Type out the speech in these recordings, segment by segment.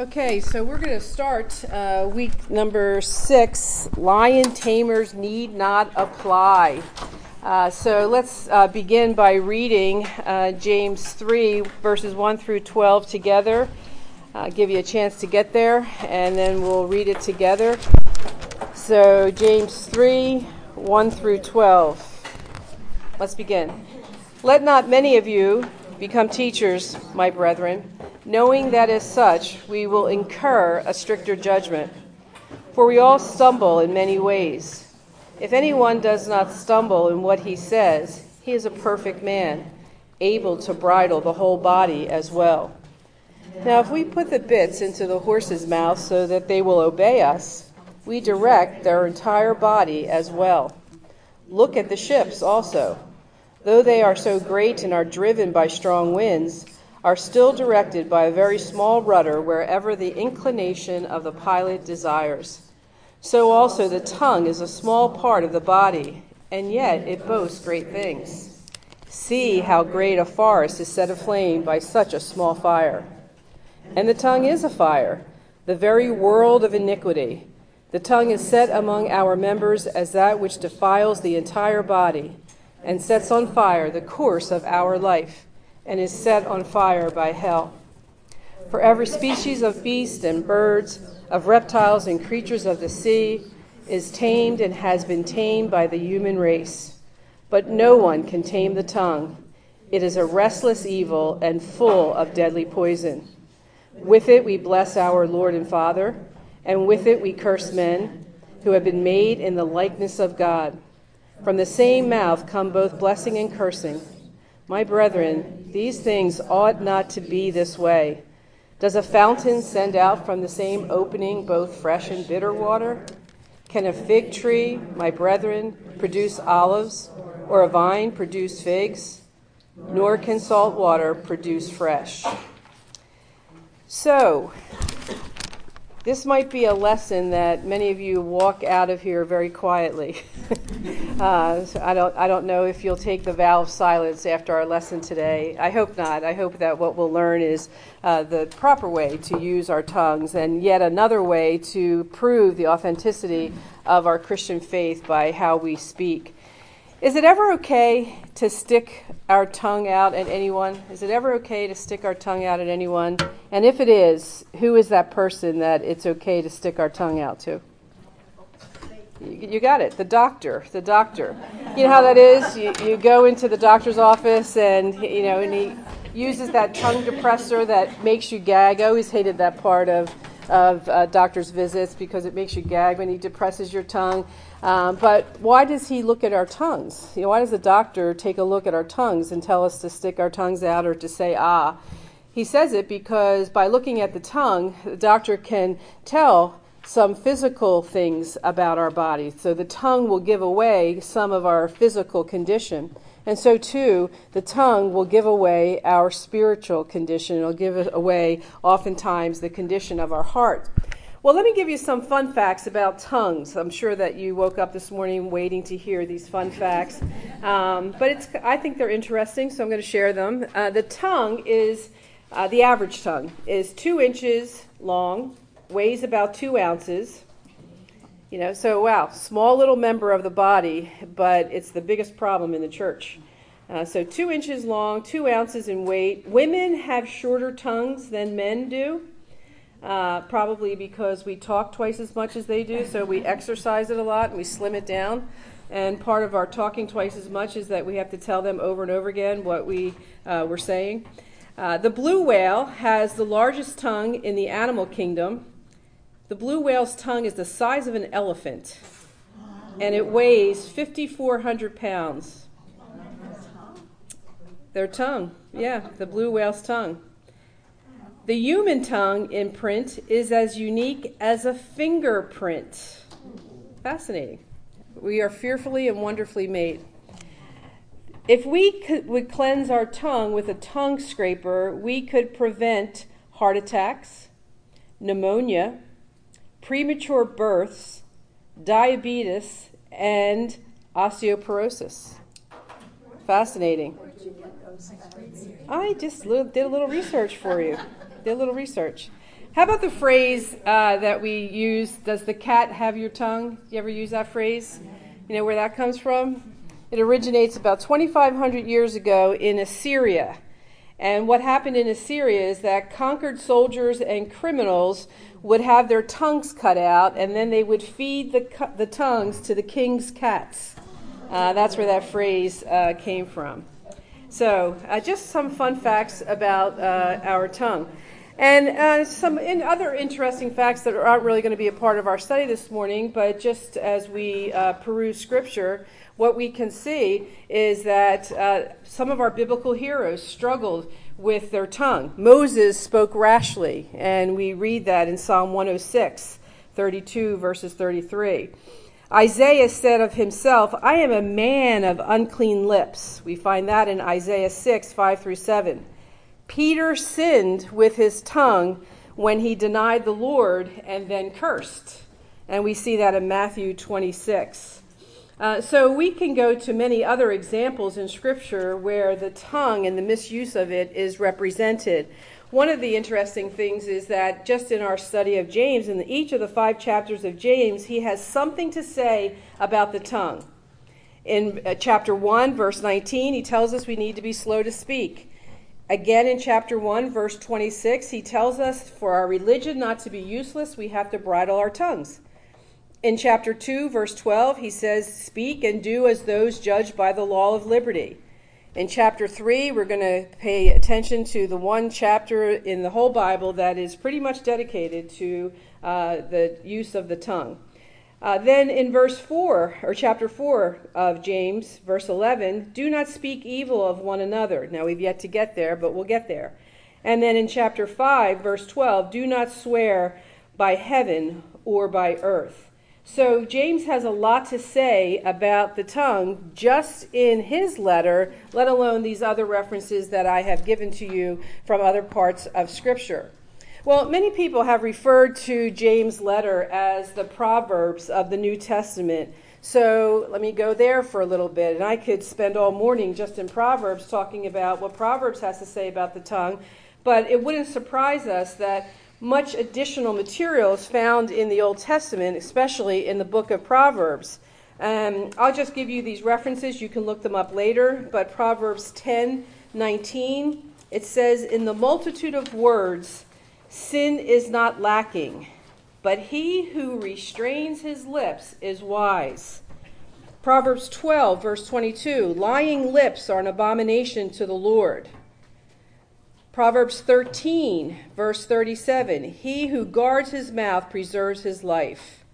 Okay, so we're going to start uh, week number six Lion Tamers Need Not Apply. Uh, so let's uh, begin by reading uh, James 3, verses 1 through 12 together. I'll give you a chance to get there, and then we'll read it together. So, James 3, 1 through 12. Let's begin. Let not many of you become teachers, my brethren knowing that as such we will incur a stricter judgment. For we all stumble in many ways. If anyone does not stumble in what he says, he is a perfect man, able to bridle the whole body as well. Now, if we put the bits into the horse's mouth so that they will obey us, we direct their entire body as well. Look at the ships also. Though they are so great and are driven by strong winds, are still directed by a very small rudder wherever the inclination of the pilot desires. So also the tongue is a small part of the body, and yet it boasts great things. See how great a forest is set aflame by such a small fire. And the tongue is a fire, the very world of iniquity. The tongue is set among our members as that which defiles the entire body, and sets on fire the course of our life and is set on fire by hell. For every species of beast and birds, of reptiles and creatures of the sea, is tamed and has been tamed by the human race. But no one can tame the tongue. It is a restless evil and full of deadly poison. With it we bless our Lord and Father, and with it we curse men who have been made in the likeness of God. From the same mouth come both blessing and cursing. My brethren, these things ought not to be this way. Does a fountain send out from the same opening both fresh and bitter water? Can a fig tree, my brethren, produce olives, or a vine produce figs? Nor can salt water produce fresh. So, this might be a lesson that many of you walk out of here very quietly. uh, so I don't, I don't know if you'll take the vow of silence after our lesson today. I hope not. I hope that what we'll learn is uh, the proper way to use our tongues and yet another way to prove the authenticity of our Christian faith by how we speak. Is it ever okay to stick our tongue out at anyone? Is it ever okay to stick our tongue out at anyone? And if it is, who is that person that it's okay to stick our tongue out to? You, got it. The doctor. The doctor. You know how that is? You, you go into the doctor's office and, you know, and he uses that tongue depressor that makes you gag. I always hated that part of, of uh, doctor's visits because it makes you gag when he depresses your tongue. Um, but why does he look at our tongues? You know, why does the doctor take a look at our tongues and tell us to stick our tongues out or to say ah? He says it because by looking at the tongue, the doctor can tell some physical things about our body. So the tongue will give away some of our physical condition. And so, too, the tongue will give away our spiritual condition. It'll give away, oftentimes, the condition of our heart. Well, let me give you some fun facts about tongues. I'm sure that you woke up this morning waiting to hear these fun facts, um, but I think they're interesting, so I'm going to share them. Uh, the tongue is, uh, the average tongue is two inches long, weighs about two ounces. You know, so wow, small little member of the body, but it's the biggest problem in the church. Uh, so two inches long, two ounces in weight. Women have shorter tongues than men do uh, probably because we talk twice as much as they do, so we exercise it a lot and we slim it down. And part of our talking twice as much is that we have to tell them over and over again what we uh, were saying. Uh, the blue whale has the largest tongue in the animal kingdom. The blue whale's tongue is the size of an elephant, and it weighs 5,400 pounds. Their tongue, yeah, the blue whale's tongue. The human tongue imprint is as unique as a fingerprint. Fascinating. We are fearfully and wonderfully made. If we could, would cleanse our tongue with a tongue scraper, we could prevent heart attacks, pneumonia, premature births, diabetes, and osteoporosis. Fascinating. I just did a little research for you did a little research. How about the phrase uh, that we use, does the cat have your tongue? You ever use that phrase? You know where that comes from? It originates about 2,500 years ago in Assyria. And what happened in Assyria is that conquered soldiers and criminals would have their tongues cut out, and then they would feed the, the tongues to the king's cats. Uh, that's where that phrase uh, came from. So, uh, just some fun facts about uh, our tongue. And uh, some in other interesting facts that aren't really going to be a part of our study this morning, but just as we uh, peruse scripture, what we can see is that uh, some of our biblical heroes struggled with their tongue. Moses spoke rashly, and we read that in Psalm 106, 32, verses 33. Isaiah said of himself, I am a man of unclean lips. We find that in Isaiah 6, 5 through 7. Peter sinned with his tongue when he denied the Lord and then cursed. And we see that in Matthew 26. Uh, so we can go to many other examples in Scripture where the tongue and the misuse of it is represented. One of the interesting things is that just in our study of James, in each of the five chapters of James, he has something to say about the tongue. In uh, chapter 1, verse 19, he tells us we need to be slow to speak. Again, in chapter 1, verse 26, he tells us for our religion not to be useless, we have to bridle our tongues. In chapter 2, verse 12, he says, Speak and do as those judged by the law of liberty. In chapter 3, we're going to pay attention to the one chapter in the whole Bible that is pretty much dedicated to uh, the use of the tongue. Uh, then in verse 4, or chapter 4 of James, verse 11, do not speak evil of one another. Now we've yet to get there, but we'll get there. And then in chapter 5, verse 12, do not swear by heaven or by earth. So James has a lot to say about the tongue just in his letter, let alone these other references that I have given to you from other parts of Scripture. Well, many people have referred to James' letter as the Proverbs of the New Testament. So let me go there for a little bit. And I could spend all morning just in Proverbs talking about what Proverbs has to say about the tongue. But it wouldn't surprise us that much additional material is found in the Old Testament, especially in the book of Proverbs. Um, I'll just give you these references. You can look them up later. But Proverbs 10 19, it says, In the multitude of words, sin is not lacking, but he who restrains his lips is wise. Proverbs 12, verse 22, lying lips are an abomination to the Lord. Proverbs 13, verse 37 He who guards his mouth preserves his life.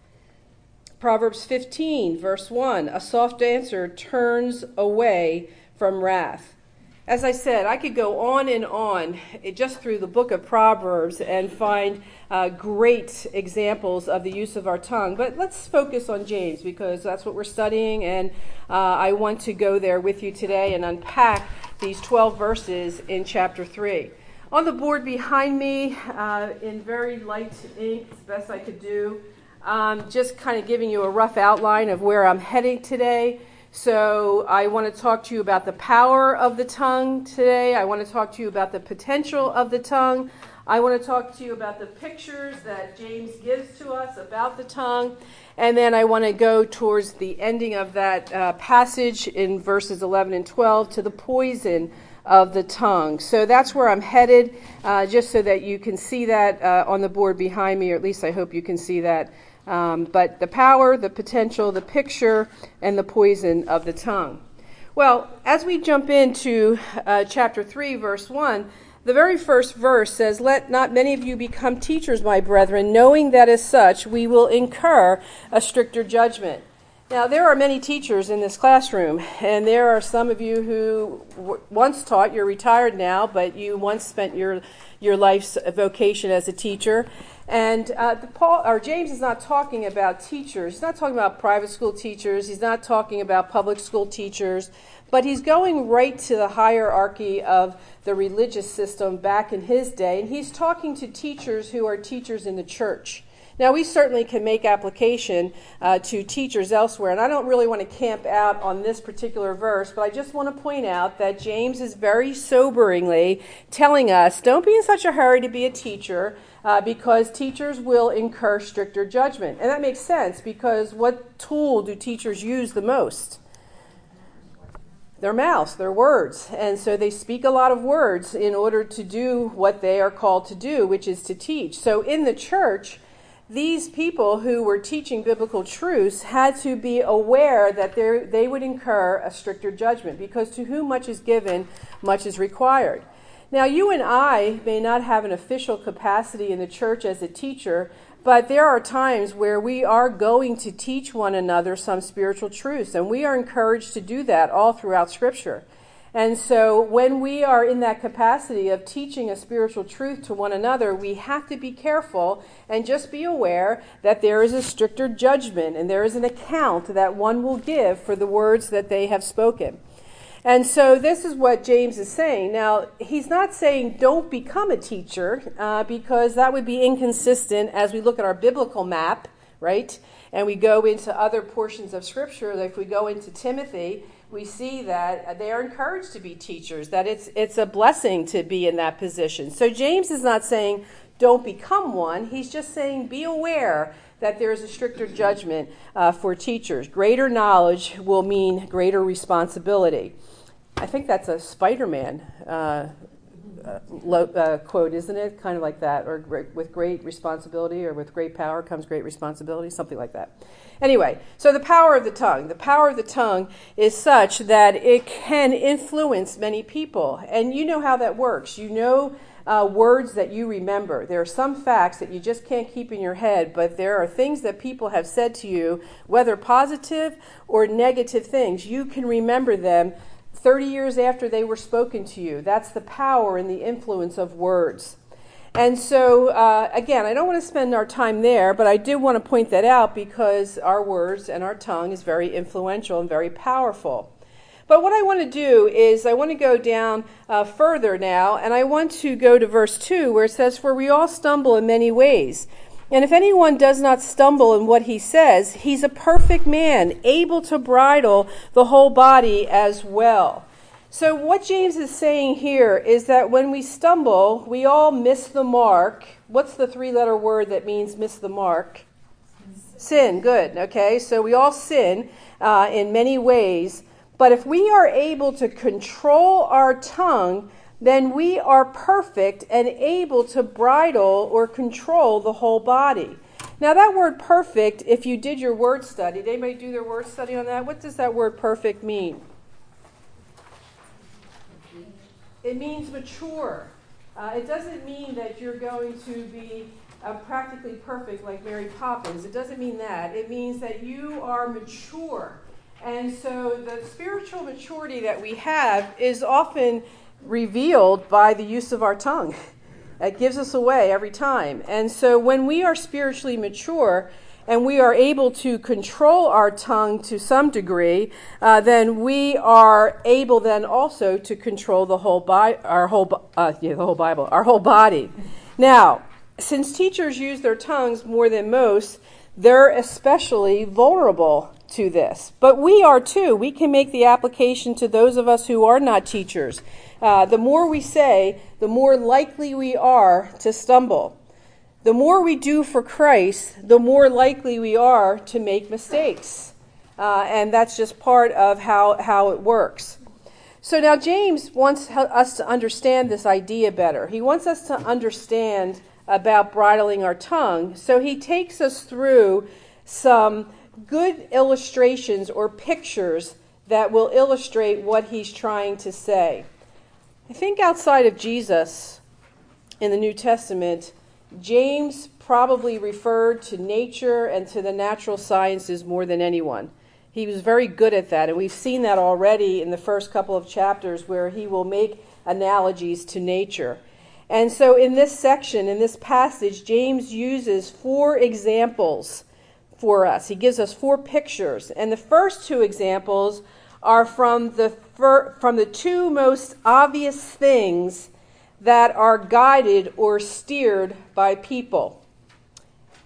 Proverbs 15, verse 1 A soft answer turns away from wrath. As I said, I could go on and on eh, just through the book of Proverbs and find uh, great examples of the use of our tongue. But let's focus on James because that's what we're studying, and uh, I want to go there with you today and unpack these 12 verses in chapter 3. On the board behind me, uh, in very light ink, as best I could do, um, just kind of giving you a rough outline of where I'm heading today. So, I want to talk to you about the power of the tongue today. I want to talk to you about the potential of the tongue. I want to talk to you about the pictures that James gives to us about the tongue. And then I want to go towards the ending of that uh, passage in verses 11 and 12 to the poison of the tongue. So that's where I'm headed, uh, just so that you can see that uh, on the board behind me, or at least I hope you can see that. Um, but the power, the potential, the picture, and the poison of the tongue. Well, as we jump into uh, chapter 3, verse 1, the very first verse says, Let not many of you become teachers, my brethren, knowing that as such we will incur a stricter judgment. Now, there are many teachers in this classroom, and there are some of you who w- once taught, you're retired now, but you once spent your, your life's vocation as a teacher. And uh, Paul, or James is not talking about teachers. He's not talking about private school teachers. He's not talking about public school teachers. But he's going right to the hierarchy of the religious system back in his day, and he's talking to teachers who are teachers in the church. Now, we certainly can make application uh, to teachers elsewhere, and I don't really want to camp out on this particular verse, but I just want to point out that James is very soberingly telling us don't be in such a hurry to be a teacher. Uh, because teachers will incur stricter judgment. And that makes sense because what tool do teachers use the most? Their mouths, their words. And so they speak a lot of words in order to do what they are called to do, which is to teach. So in the church, these people who were teaching biblical truths had to be aware that they would incur a stricter judgment because to whom much is given, much is required. Now, you and I may not have an official capacity in the church as a teacher, but there are times where we are going to teach one another some spiritual truths, and we are encouraged to do that all throughout Scripture. And so, when we are in that capacity of teaching a spiritual truth to one another, we have to be careful and just be aware that there is a stricter judgment and there is an account that one will give for the words that they have spoken. And so, this is what James is saying. Now, he's not saying don't become a teacher uh, because that would be inconsistent as we look at our biblical map, right? And we go into other portions of Scripture. If we go into Timothy, we see that they are encouraged to be teachers, that it's, it's a blessing to be in that position. So James is not saying don't become one, he's just saying be aware that there is a stricter judgment uh, for teachers. Greater knowledge will mean greater responsibility. I think that's a Spider Man uh, uh, uh, quote, isn't it? Kind of like that, or with great responsibility, or with great power comes great responsibility, something like that. Anyway, so the power of the tongue. The power of the tongue is such that it can influence many people. And you know how that works. You know uh, words that you remember. There are some facts that you just can't keep in your head, but there are things that people have said to you, whether positive or negative things. You can remember them 30 years after they were spoken to you. That's the power and the influence of words. And so, uh, again, I don't want to spend our time there, but I did want to point that out because our words and our tongue is very influential and very powerful. But what I want to do is I want to go down uh, further now, and I want to go to verse 2 where it says, For we all stumble in many ways. And if anyone does not stumble in what he says, he's a perfect man, able to bridle the whole body as well. So, what James is saying here is that when we stumble, we all miss the mark. What's the three letter word that means miss the mark? Sin. Good. Okay. So, we all sin uh, in many ways. But if we are able to control our tongue, then we are perfect and able to bridle or control the whole body. Now, that word perfect, if you did your word study, they may do their word study on that. What does that word perfect mean? It means mature. Uh, it doesn't mean that you're going to be uh, practically perfect like Mary Poppins. It doesn't mean that. It means that you are mature. And so the spiritual maturity that we have is often revealed by the use of our tongue. It gives us away every time. And so when we are spiritually mature, and we are able to control our tongue to some degree, uh, then we are able then also to control the whole Bi- our whole uh, yeah, the whole Bible, our whole body. Now, since teachers use their tongues more than most, they're especially vulnerable to this. But we are too. We can make the application to those of us who are not teachers. Uh, the more we say, the more likely we are to stumble the more we do for Christ, the more likely we are to make mistakes. Uh, and that's just part of how, how it works. So now James wants us to understand this idea better. He wants us to understand about bridling our tongue. So he takes us through some good illustrations or pictures that will illustrate what he's trying to say. I think outside of Jesus in the New Testament, James probably referred to nature and to the natural sciences more than anyone. He was very good at that, and we've seen that already in the first couple of chapters where he will make analogies to nature. And so, in this section, in this passage, James uses four examples for us. He gives us four pictures. And the first two examples are from the, fir- from the two most obvious things that are guided or steered by people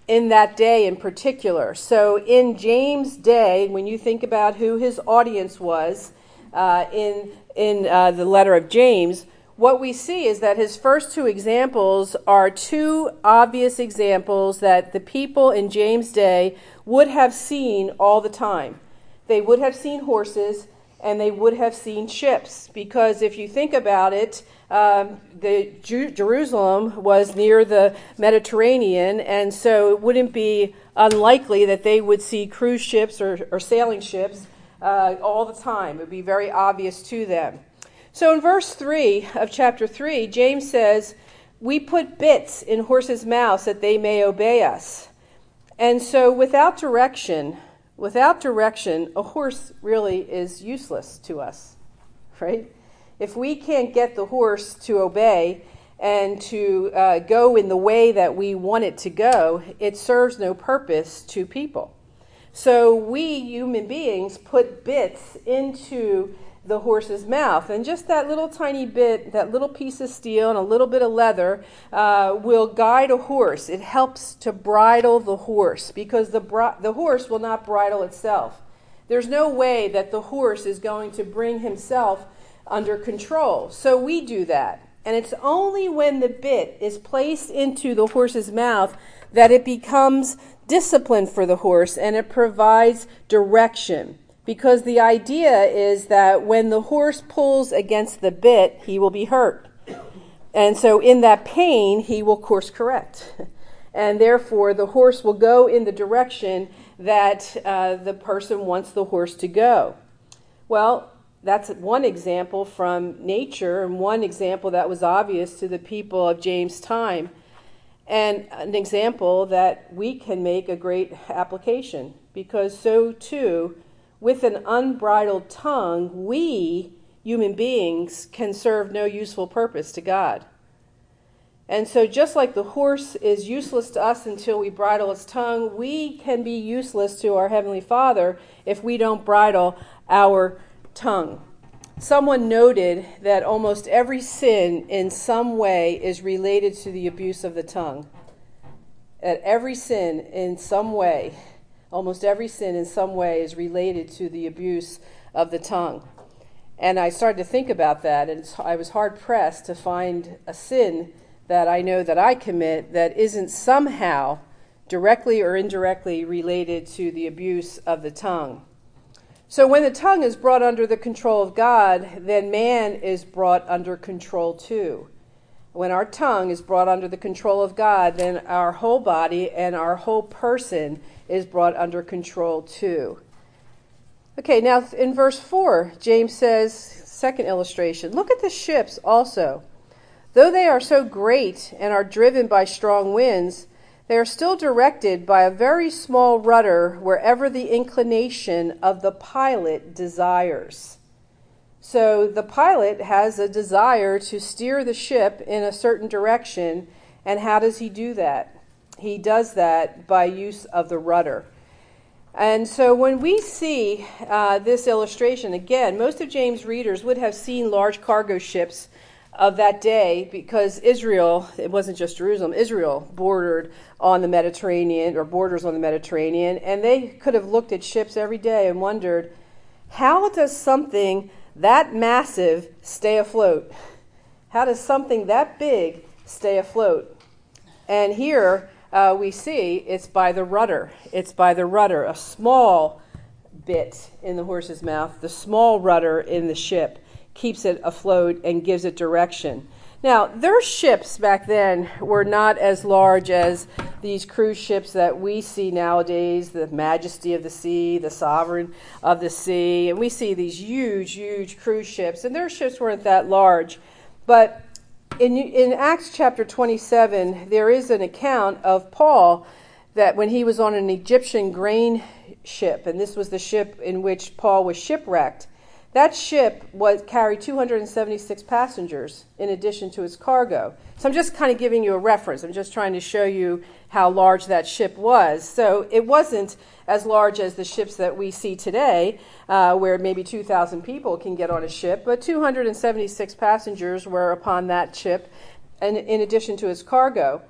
in that day in particular. So, in James' day, when you think about who his audience was uh, in, in uh, the letter of James, what we see is that his first two examples are two obvious examples that the people in James' day would have seen all the time. They would have seen horses and they would have seen ships. Because if you think about it, um, the Ju- Jerusalem was near the Mediterranean, and so it wouldn't be unlikely that they would see cruise ships or, or sailing ships uh, all the time. It would be very obvious to them. So in verse 3 of chapter 3, James says, We put bits in horses' mouths that they may obey us. And so without direction, without direction, a horse really is useless to us, right? If we can't get the horse to obey and to uh, go in the way that we want it to go, it serves no purpose to people. So we human beings put bits into the horse's mouth. And just that little tiny bit, that little piece of steel and a little bit of leather uh, will guide a horse. It helps to bridle the horse because the, bri- the horse will not bridle itself. There's no way that the horse is going to bring himself under control. So we do that. And it's only when the bit is placed into the horse's mouth that it becomes discipline for the horse and it provides direction because the idea is that when the horse pulls against the bit, he will be hurt. And so, in that pain, he will course correct. And therefore, the horse will go in the direction that uh, the person wants the horse to go. Well, that's one example from nature, and one example that was obvious to the people of James' time, and an example that we can make a great application, because so too with an unbridled tongue, we, human beings, can serve no useful purpose to God. And so, just like the horse is useless to us until we bridle its tongue, we can be useless to our Heavenly Father if we don't bridle our tongue. Someone noted that almost every sin in some way is related to the abuse of the tongue. That every sin in some way Almost every sin in some way is related to the abuse of the tongue. And I started to think about that, and I was hard pressed to find a sin that I know that I commit that isn't somehow directly or indirectly related to the abuse of the tongue. So when the tongue is brought under the control of God, then man is brought under control too. When our tongue is brought under the control of God, then our whole body and our whole person is brought under control too. Okay, now in verse 4, James says, second illustration, look at the ships also. Though they are so great and are driven by strong winds, they are still directed by a very small rudder wherever the inclination of the pilot desires. So the pilot has a desire to steer the ship in a certain direction, and how does he do that? he does that by use of the rudder. And so when we see uh, this illustration, again, most of James' readers would have seen large cargo ships of that day because Israel, it wasn't just Jerusalem, Israel bordered on the Mediterranean or borders on the Mediterranean, and they could have looked at ships every day and wondered, how does something that massive stay afloat? How does something that big stay afloat? And here, uh, we see it's by the rudder. It's by the rudder, a small bit in the horse's mouth, the small rudder in the ship keeps it afloat and gives it direction. Now, their ships back then were not as large as these cruise ships that we see nowadays the Majesty of the Sea, the Sovereign of the Sea. And we see these huge, huge cruise ships, and their ships weren't that large. But in, in Acts chapter 27, there is an account of Paul that when he was on an Egyptian grain ship, and this was the ship in which Paul was shipwrecked, that ship was carried 276 passengers in addition to its cargo. So I'm just kind of giving you a reference. I'm just trying to show you how large that ship was. So it wasn't as large as the ships that we see today, uh, where maybe 2,000 people can get on a ship, but 276 passengers were upon that ship, and in addition to its cargo.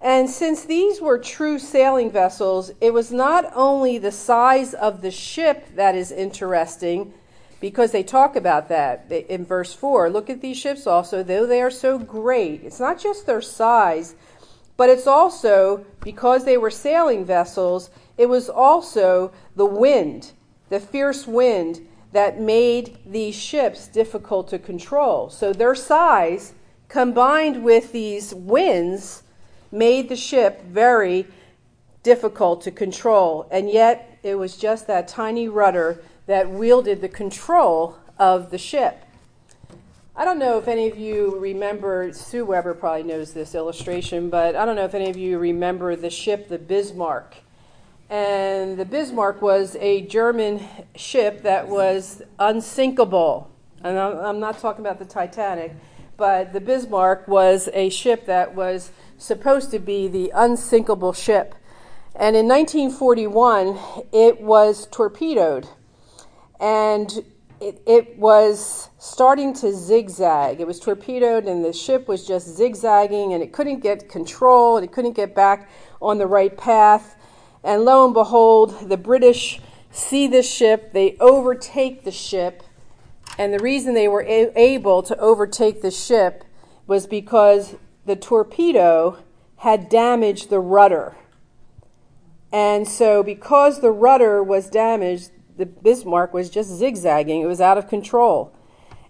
And since these were true sailing vessels, it was not only the size of the ship that is interesting because they talk about that in verse 4. Look at these ships also, though they are so great. It's not just their size, but it's also because they were sailing vessels, it was also the wind, the fierce wind that made these ships difficult to control. So their size combined with these winds made the ship very difficult to control. And yet it was just that tiny rudder that wielded the control of the ship. I don't know if any of you remember, Sue Weber probably knows this illustration, but I don't know if any of you remember the ship, the Bismarck. And the Bismarck was a German ship that was unsinkable. And I'm not talking about the Titanic, but the Bismarck was a ship that was supposed to be the unsinkable ship. And in 1941, it was torpedoed. And it, it was starting to zigzag. It was torpedoed, and the ship was just zigzagging, and it couldn't get control, and it couldn't get back on the right path. And lo and behold, the British see this ship, they overtake the ship, and the reason they were a- able to overtake the ship was because the torpedo had damaged the rudder. And so, because the rudder was damaged, the Bismarck was just zigzagging, it was out of control.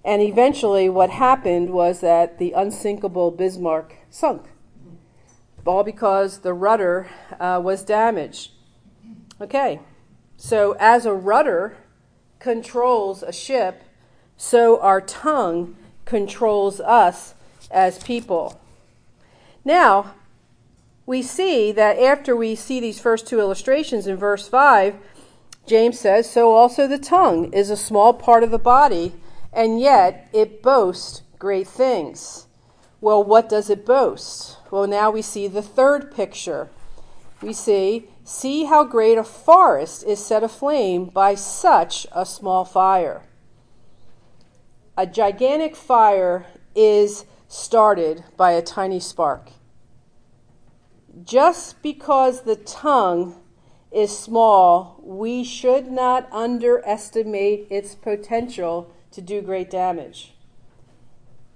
And eventually, what happened was that the unsinkable Bismarck sunk, all because the rudder uh, was damaged. Okay, so as a rudder controls a ship, so our tongue controls us as people. Now, we see that after we see these first two illustrations in verse 5, James says, So also the tongue is a small part of the body, and yet it boasts great things. Well, what does it boast? Well, now we see the third picture. We see, See how great a forest is set aflame by such a small fire. A gigantic fire is started by a tiny spark. Just because the tongue is small, we should not underestimate its potential to do great damage.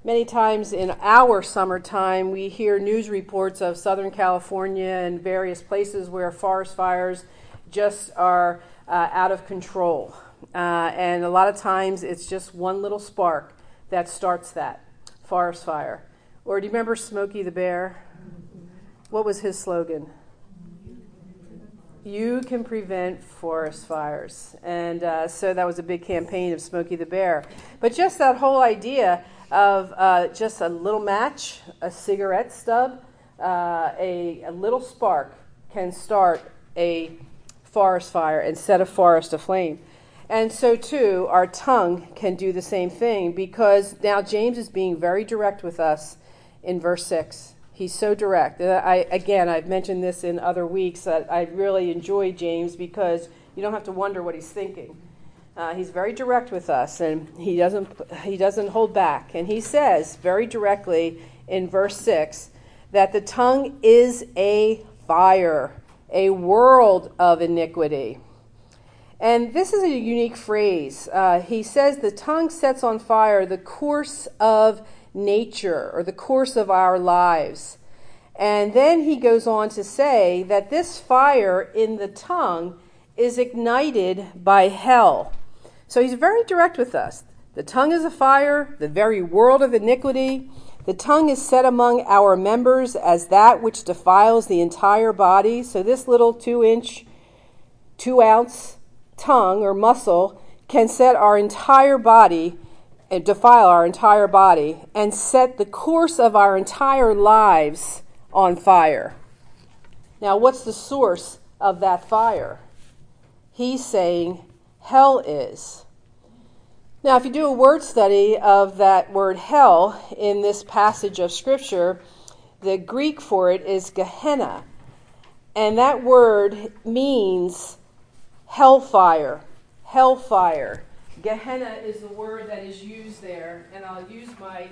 Many times in our summertime, we hear news reports of Southern California and various places where forest fires just are uh, out of control. Uh, and a lot of times it's just one little spark that starts that forest fire. Or do you remember Smokey the Bear? What was his slogan? You can prevent forest fires. And uh, so that was a big campaign of Smokey the Bear. But just that whole idea of uh, just a little match, a cigarette stub, uh, a, a little spark can start a forest fire and set a forest aflame. And so, too, our tongue can do the same thing because now James is being very direct with us in verse 6. He's so direct. I, again, I've mentioned this in other weeks that I really enjoy James because you don't have to wonder what he's thinking. Uh, he's very direct with us, and he doesn't he doesn't hold back. And he says very directly in verse six that the tongue is a fire, a world of iniquity. And this is a unique phrase. Uh, he says the tongue sets on fire the course of nature or the course of our lives. And then he goes on to say that this fire in the tongue is ignited by hell. So he's very direct with us. The tongue is a fire, the very world of iniquity. The tongue is set among our members as that which defiles the entire body. So this little two inch, two ounce tongue or muscle can set our entire body defile our entire body and set the course of our entire lives on fire. Now, what's the source of that fire? He's saying hell is. Now, if you do a word study of that word hell in this passage of Scripture, the Greek for it is Gehenna. And that word means hellfire. Hellfire. Gehenna is the word that is used there, and I'll use my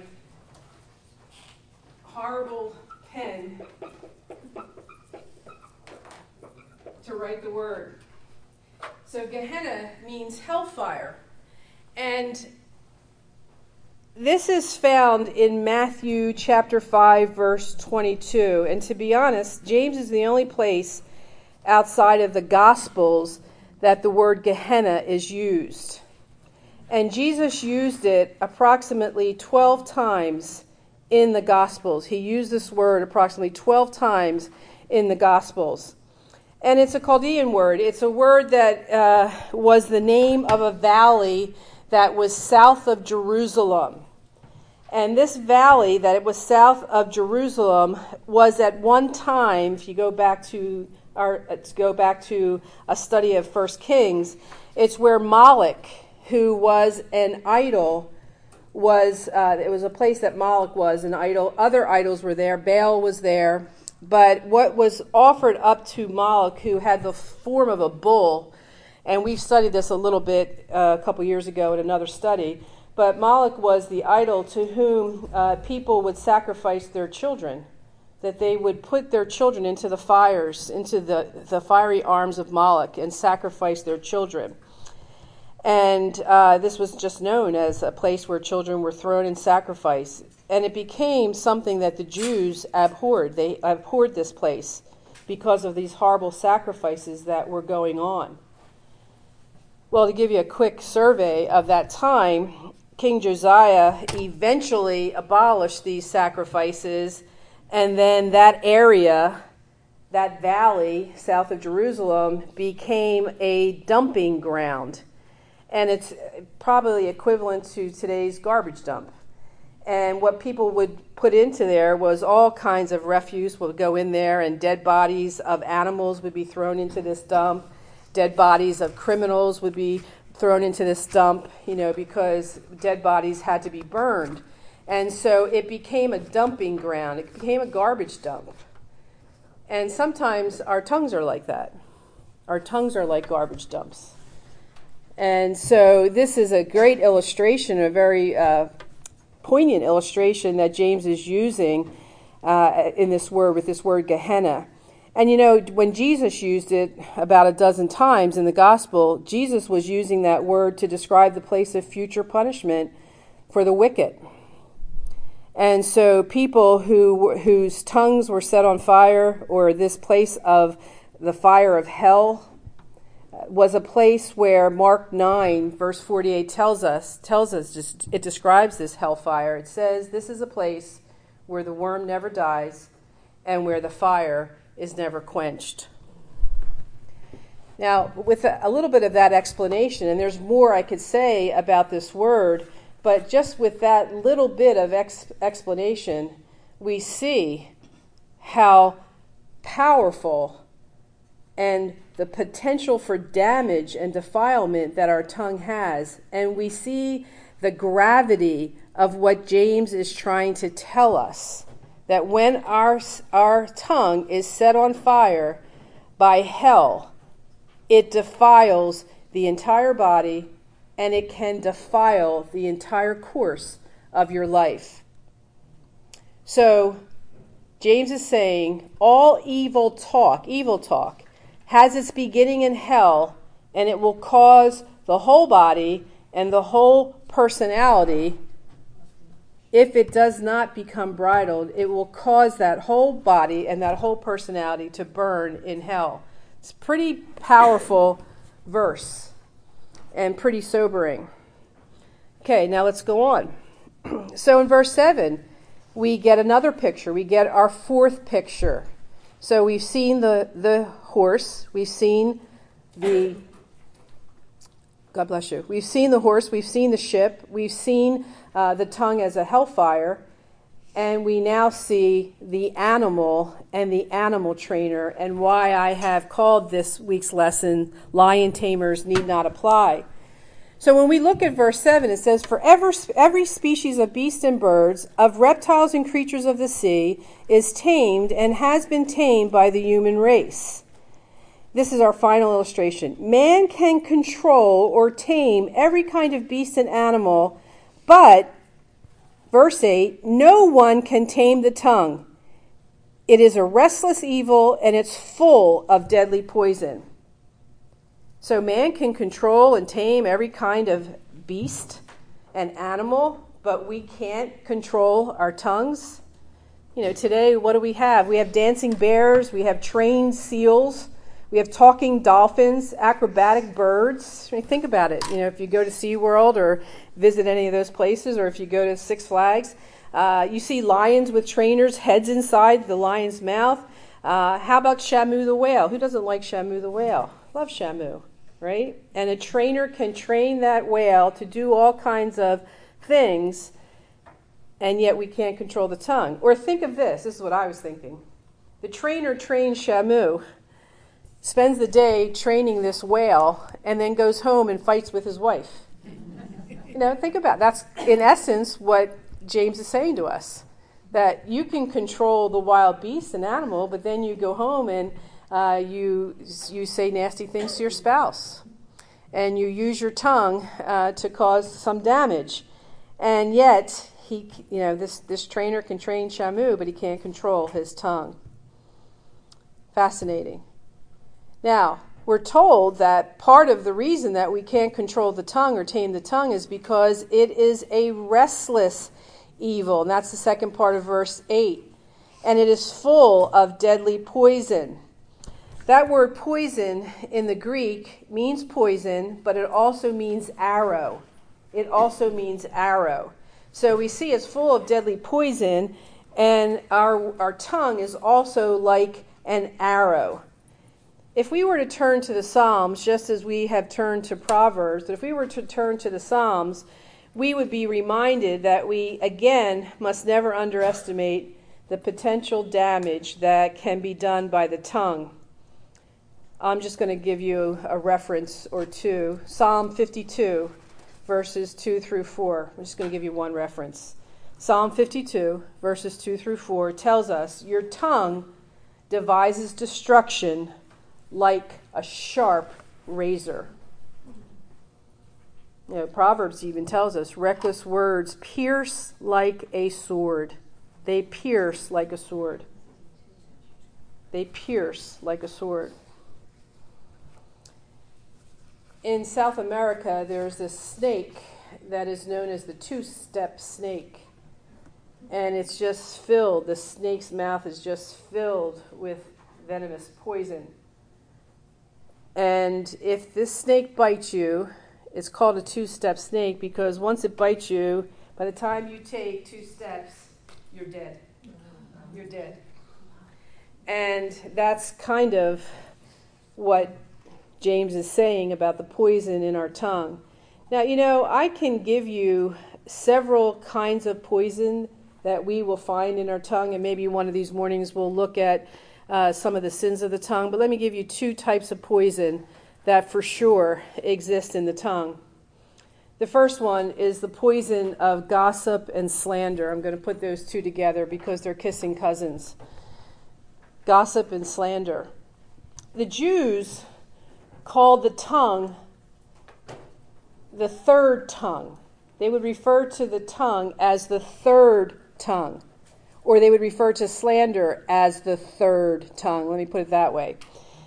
horrible pen to write the word. So Gehenna means hellfire. And this is found in Matthew chapter 5, verse 22. And to be honest, James is the only place outside of the Gospels that the word Gehenna is used. And Jesus used it approximately 12 times in the Gospels. He used this word approximately 12 times in the Gospels. And it's a Chaldean word. It's a word that uh, was the name of a valley that was south of Jerusalem. And this valley that it was south of Jerusalem was at one time, if you go back to our, to go back to a study of First Kings, it's where Moloch who was an idol, was uh, it was a place that Moloch was an idol. Other idols were there. Baal was there. But what was offered up to Moloch, who had the form of a bull, and we've studied this a little bit uh, a couple years ago in another study. But Moloch was the idol to whom uh, people would sacrifice their children, that they would put their children into the fires, into the, the fiery arms of Moloch, and sacrifice their children. And uh, this was just known as a place where children were thrown in sacrifice. And it became something that the Jews abhorred. They abhorred this place because of these horrible sacrifices that were going on. Well, to give you a quick survey of that time, King Josiah eventually abolished these sacrifices, and then that area, that valley south of Jerusalem, became a dumping ground and it's probably equivalent to today's garbage dump. And what people would put into there was all kinds of refuse would go in there, and dead bodies of animals would be thrown into this dump. Dead bodies of criminals would be thrown into this dump, you know, because dead bodies had to be burned. And so it became a dumping ground, it became a garbage dump. And sometimes our tongues are like that. Our tongues are like garbage dumps. And so this is a great illustration, a very uh, poignant illustration that James is using uh, in this word with this word Gehenna. And you know, when Jesus used it about a dozen times in the gospel, Jesus was using that word to describe the place of future punishment for the wicked. And so people who whose tongues were set on fire or this place of the fire of hell was a place where Mark 9 verse 48 tells us tells us just it describes this hellfire. It says this is a place where the worm never dies and where the fire is never quenched. Now, with a, a little bit of that explanation, and there's more I could say about this word, but just with that little bit of ex- explanation, we see how powerful and the potential for damage and defilement that our tongue has. And we see the gravity of what James is trying to tell us that when our, our tongue is set on fire by hell, it defiles the entire body and it can defile the entire course of your life. So, James is saying all evil talk, evil talk, has its beginning in hell, and it will cause the whole body and the whole personality, if it does not become bridled, it will cause that whole body and that whole personality to burn in hell. It's pretty powerful verse and pretty sobering. Okay, now let's go on. so in verse 7, we get another picture. We get our fourth picture. So we've seen the, the horse, we've seen the God bless you. We've seen the horse, we've seen the ship, we've seen uh, the tongue as a hellfire, and we now see the animal and the animal trainer, and why I have called this week's lesson Lion Tamers Need Not Apply. So when we look at verse 7, it says, For every, every species of beasts and birds, of reptiles and creatures of the sea, is tamed and has been tamed by the human race. This is our final illustration. Man can control or tame every kind of beast and animal, but, verse 8, no one can tame the tongue. It is a restless evil and it's full of deadly poison. So man can control and tame every kind of beast, and animal, but we can't control our tongues? You know, today, what do we have? We have dancing bears, we have trained seals, we have talking dolphins, acrobatic birds. I mean, think about it. You know, if you go to SeaWorld or visit any of those places, or if you go to Six Flags, uh, you see lions with trainers, heads inside the lion's mouth. Uh, how about Shamu the whale? Who doesn't like Shamu the whale? Love Shamu, right? And a trainer can train that whale to do all kinds of things, and yet we can't control the tongue. Or think of this this is what I was thinking. The trainer trains Shamu, spends the day training this whale, and then goes home and fights with his wife. you know, think about it. that's in essence what James is saying to us that you can control the wild beast and animal, but then you go home and uh, you you say nasty things to your spouse, and you use your tongue uh, to cause some damage, and yet he you know this this trainer can train Shamu, but he can't control his tongue. Fascinating. Now, we're told that part of the reason that we can't control the tongue or tame the tongue is because it is a restless evil. And that's the second part of verse 8. And it is full of deadly poison. That word poison in the Greek means poison, but it also means arrow. It also means arrow. So we see it's full of deadly poison, and our, our tongue is also like an arrow. If we were to turn to the Psalms, just as we have turned to Proverbs, if we were to turn to the Psalms, we would be reminded that we, again, must never underestimate the potential damage that can be done by the tongue. I'm just going to give you a reference or two. Psalm 52, verses 2 through 4. I'm just going to give you one reference. Psalm 52, verses 2 through 4, tells us Your tongue devises destruction like a sharp razor. You know, Proverbs even tells us reckless words pierce like a sword. They pierce like a sword. They pierce like a sword. In South America, there's this snake that is known as the two step snake. And it's just filled, the snake's mouth is just filled with venomous poison. And if this snake bites you, it's called a two step snake because once it bites you, by the time you take two steps, you're dead. You're dead. And that's kind of what James is saying about the poison in our tongue. Now, you know, I can give you several kinds of poison that we will find in our tongue, and maybe one of these mornings we'll look at uh, some of the sins of the tongue. But let me give you two types of poison that for sure exist in the tongue. The first one is the poison of gossip and slander. I'm going to put those two together because they're kissing cousins. Gossip and slander. The Jews called the tongue the third tongue. They would refer to the tongue as the third tongue, or they would refer to slander as the third tongue. Let me put it that way.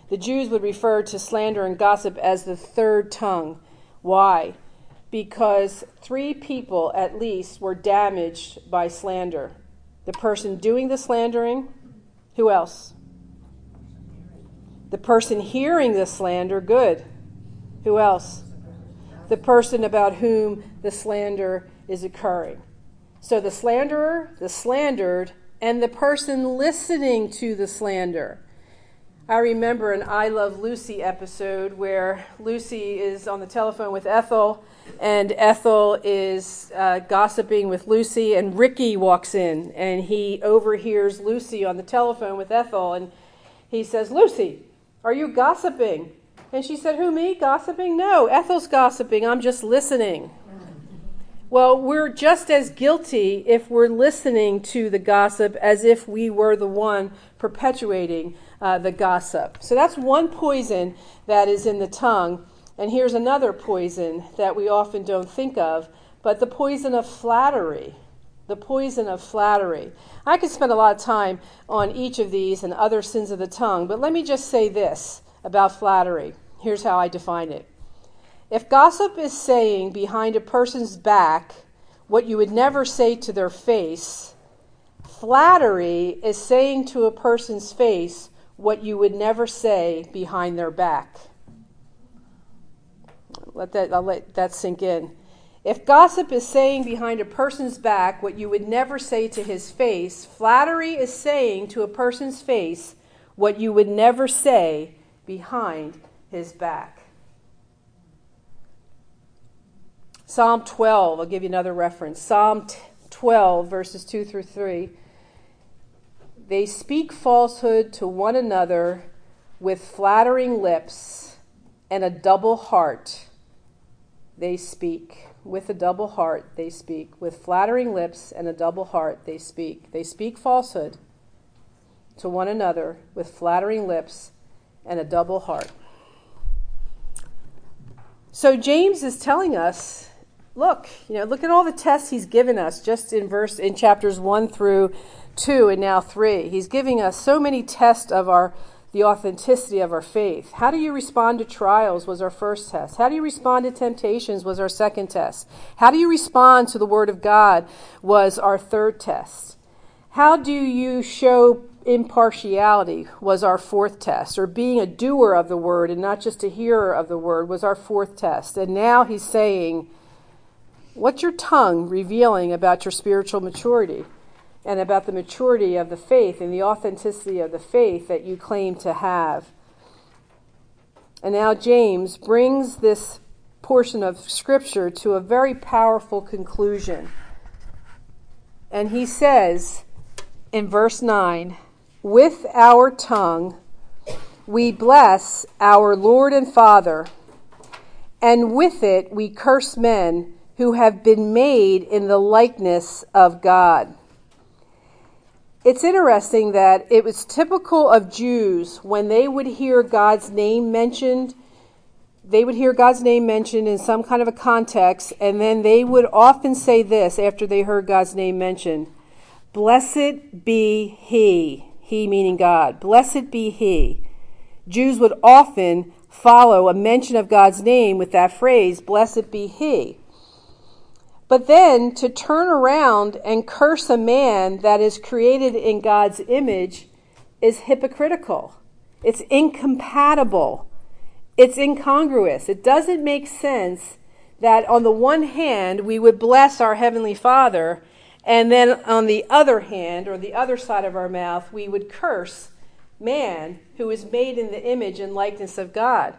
The Jews would refer to slander and gossip as the third tongue. Why? Because three people at least were damaged by slander the person doing the slandering, who else? The person hearing the slander, good. Who else? The person about whom the slander is occurring. So the slanderer, the slandered, and the person listening to the slander. I remember an I Love Lucy episode where Lucy is on the telephone with Ethel, and Ethel is uh, gossiping with Lucy, and Ricky walks in and he overhears Lucy on the telephone with Ethel, and he says, Lucy, are you gossiping? And she said, Who, me? Gossiping? No, Ethel's gossiping. I'm just listening. Well, we're just as guilty if we're listening to the gossip as if we were the one perpetuating uh, the gossip. So that's one poison that is in the tongue. And here's another poison that we often don't think of, but the poison of flattery. The poison of flattery. I could spend a lot of time on each of these and other sins of the tongue, but let me just say this about flattery. Here's how I define it If gossip is saying behind a person's back what you would never say to their face, flattery is saying to a person's face what you would never say behind their back. Let that, I'll let that sink in. If gossip is saying behind a person's back what you would never say to his face, flattery is saying to a person's face what you would never say behind his back. Psalm 12, I'll give you another reference. Psalm 12, verses 2 through 3. They speak falsehood to one another with flattering lips and a double heart. They speak. With a double heart, they speak. With flattering lips and a double heart, they speak. They speak falsehood to one another with flattering lips and a double heart. So James is telling us look, you know, look at all the tests he's given us just in verse in chapters 1 through 2 and now 3. He's giving us so many tests of our the authenticity of our faith. How do you respond to trials was our first test. How do you respond to temptations was our second test. How do you respond to the word of God was our third test. How do you show impartiality was our fourth test, or being a doer of the word and not just a hearer of the word was our fourth test. And now he's saying, What's your tongue revealing about your spiritual maturity and about the maturity of the faith and the authenticity of the faith that you claim to have? And now James brings this portion of Scripture to a very powerful conclusion. And he says in verse 9, With our tongue we bless our Lord and Father, and with it we curse men who have been made in the likeness of God. It's interesting that it was typical of Jews when they would hear God's name mentioned, they would hear God's name mentioned in some kind of a context, and then they would often say this after they heard God's name mentioned Blessed be He, He meaning God. Blessed be He. Jews would often follow a mention of God's name with that phrase, Blessed be He. But then to turn around and curse a man that is created in God's image is hypocritical. It's incompatible. It's incongruous. It doesn't make sense that on the one hand we would bless our Heavenly Father, and then on the other hand, or the other side of our mouth, we would curse man who is made in the image and likeness of God.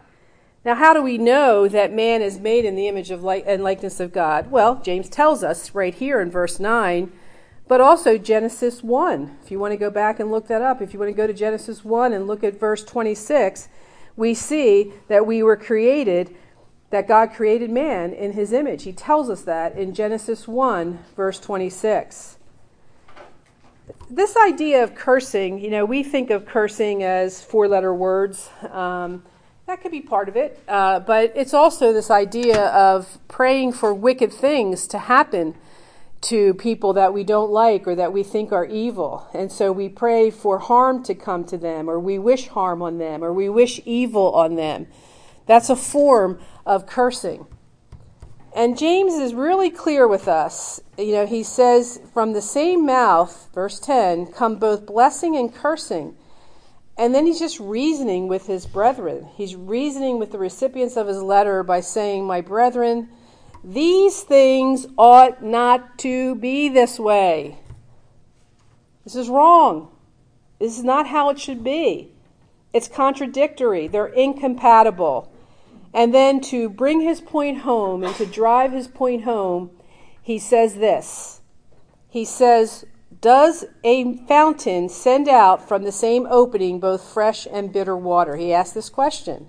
Now, how do we know that man is made in the image of like and likeness of God? Well, James tells us right here in verse 9, but also Genesis 1. If you want to go back and look that up, if you want to go to Genesis 1 and look at verse 26, we see that we were created, that God created man in his image. He tells us that in Genesis 1, verse 26 this idea of cursing, you know, we think of cursing as four letter words. Um, that could be part of it. Uh, but it's also this idea of praying for wicked things to happen to people that we don't like or that we think are evil. And so we pray for harm to come to them, or we wish harm on them, or we wish evil on them. That's a form of cursing. And James is really clear with us. You know, he says, From the same mouth, verse 10, come both blessing and cursing. And then he's just reasoning with his brethren. He's reasoning with the recipients of his letter by saying, My brethren, these things ought not to be this way. This is wrong. This is not how it should be. It's contradictory. They're incompatible. And then to bring his point home and to drive his point home, he says this. He says, does a fountain send out from the same opening both fresh and bitter water? He asked this question.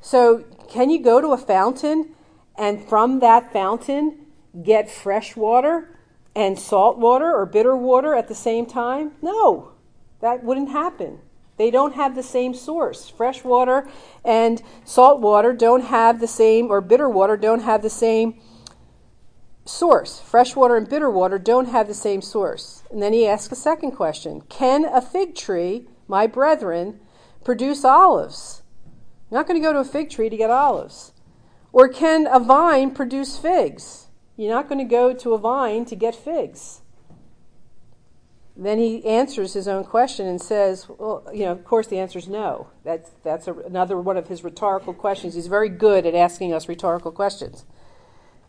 So, can you go to a fountain and from that fountain get fresh water and salt water or bitter water at the same time? No, that wouldn't happen. They don't have the same source. Fresh water and salt water don't have the same, or bitter water don't have the same source. Fresh water and bitter water don't have the same source. And then he asks a second question Can a fig tree, my brethren, produce olives? I'm not going to go to a fig tree to get olives. Or can a vine produce figs? You're not going to go to a vine to get figs. Then he answers his own question and says, well, you know, of course the answer is no. That's, that's a, another one of his rhetorical questions. He's very good at asking us rhetorical questions.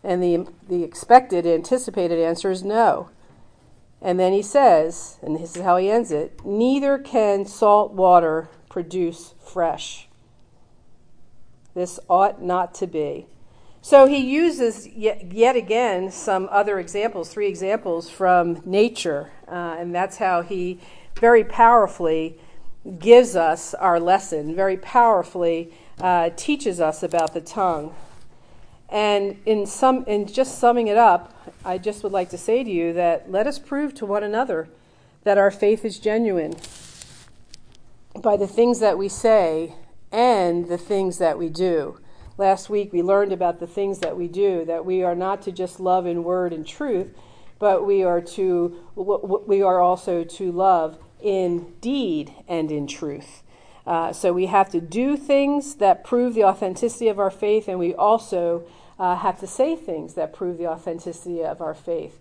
And the, the expected, anticipated answer is no. And then he says, and this is how he ends it neither can salt water produce fresh. This ought not to be. So he uses yet, yet again some other examples, three examples from nature, uh, and that's how he very powerfully gives us our lesson, very powerfully uh, teaches us about the tongue. And in some, in just summing it up, I just would like to say to you that let us prove to one another that our faith is genuine by the things that we say and the things that we do. Last week we learned about the things that we do, that we are not to just love in word and truth, but we are to we are also to love in deed and in truth. Uh, so we have to do things that prove the authenticity of our faith, and we also uh, have to say things that prove the authenticity of our faith.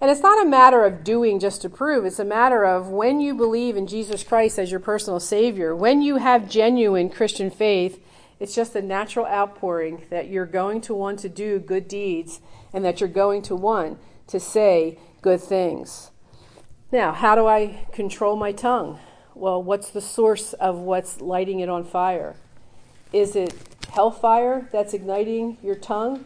And it's not a matter of doing just to prove, it's a matter of when you believe in Jesus Christ as your personal Savior, when you have genuine Christian faith, it's just a natural outpouring that you're going to want to do good deeds and that you're going to want to say good things. Now, how do I control my tongue? Well, what's the source of what's lighting it on fire? Is it hellfire that's igniting your tongue?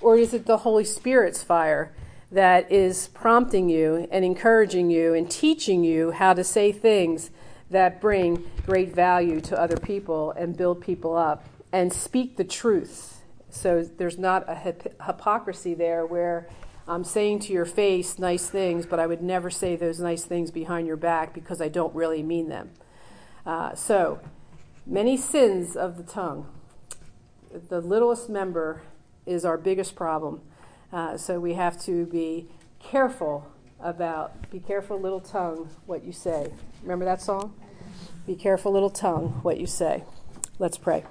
Or is it the Holy Spirit's fire that is prompting you and encouraging you and teaching you how to say things that bring great value to other people and build people up and speak the truth? So there's not a hypocrisy there where I'm saying to your face nice things, but I would never say those nice things behind your back because I don't really mean them. Uh, so, many sins of the tongue the littlest member is our biggest problem. Uh, so we have to be careful about, be careful, little tongue, what you say. Remember that song? Be careful, little tongue, what you say. Let's pray.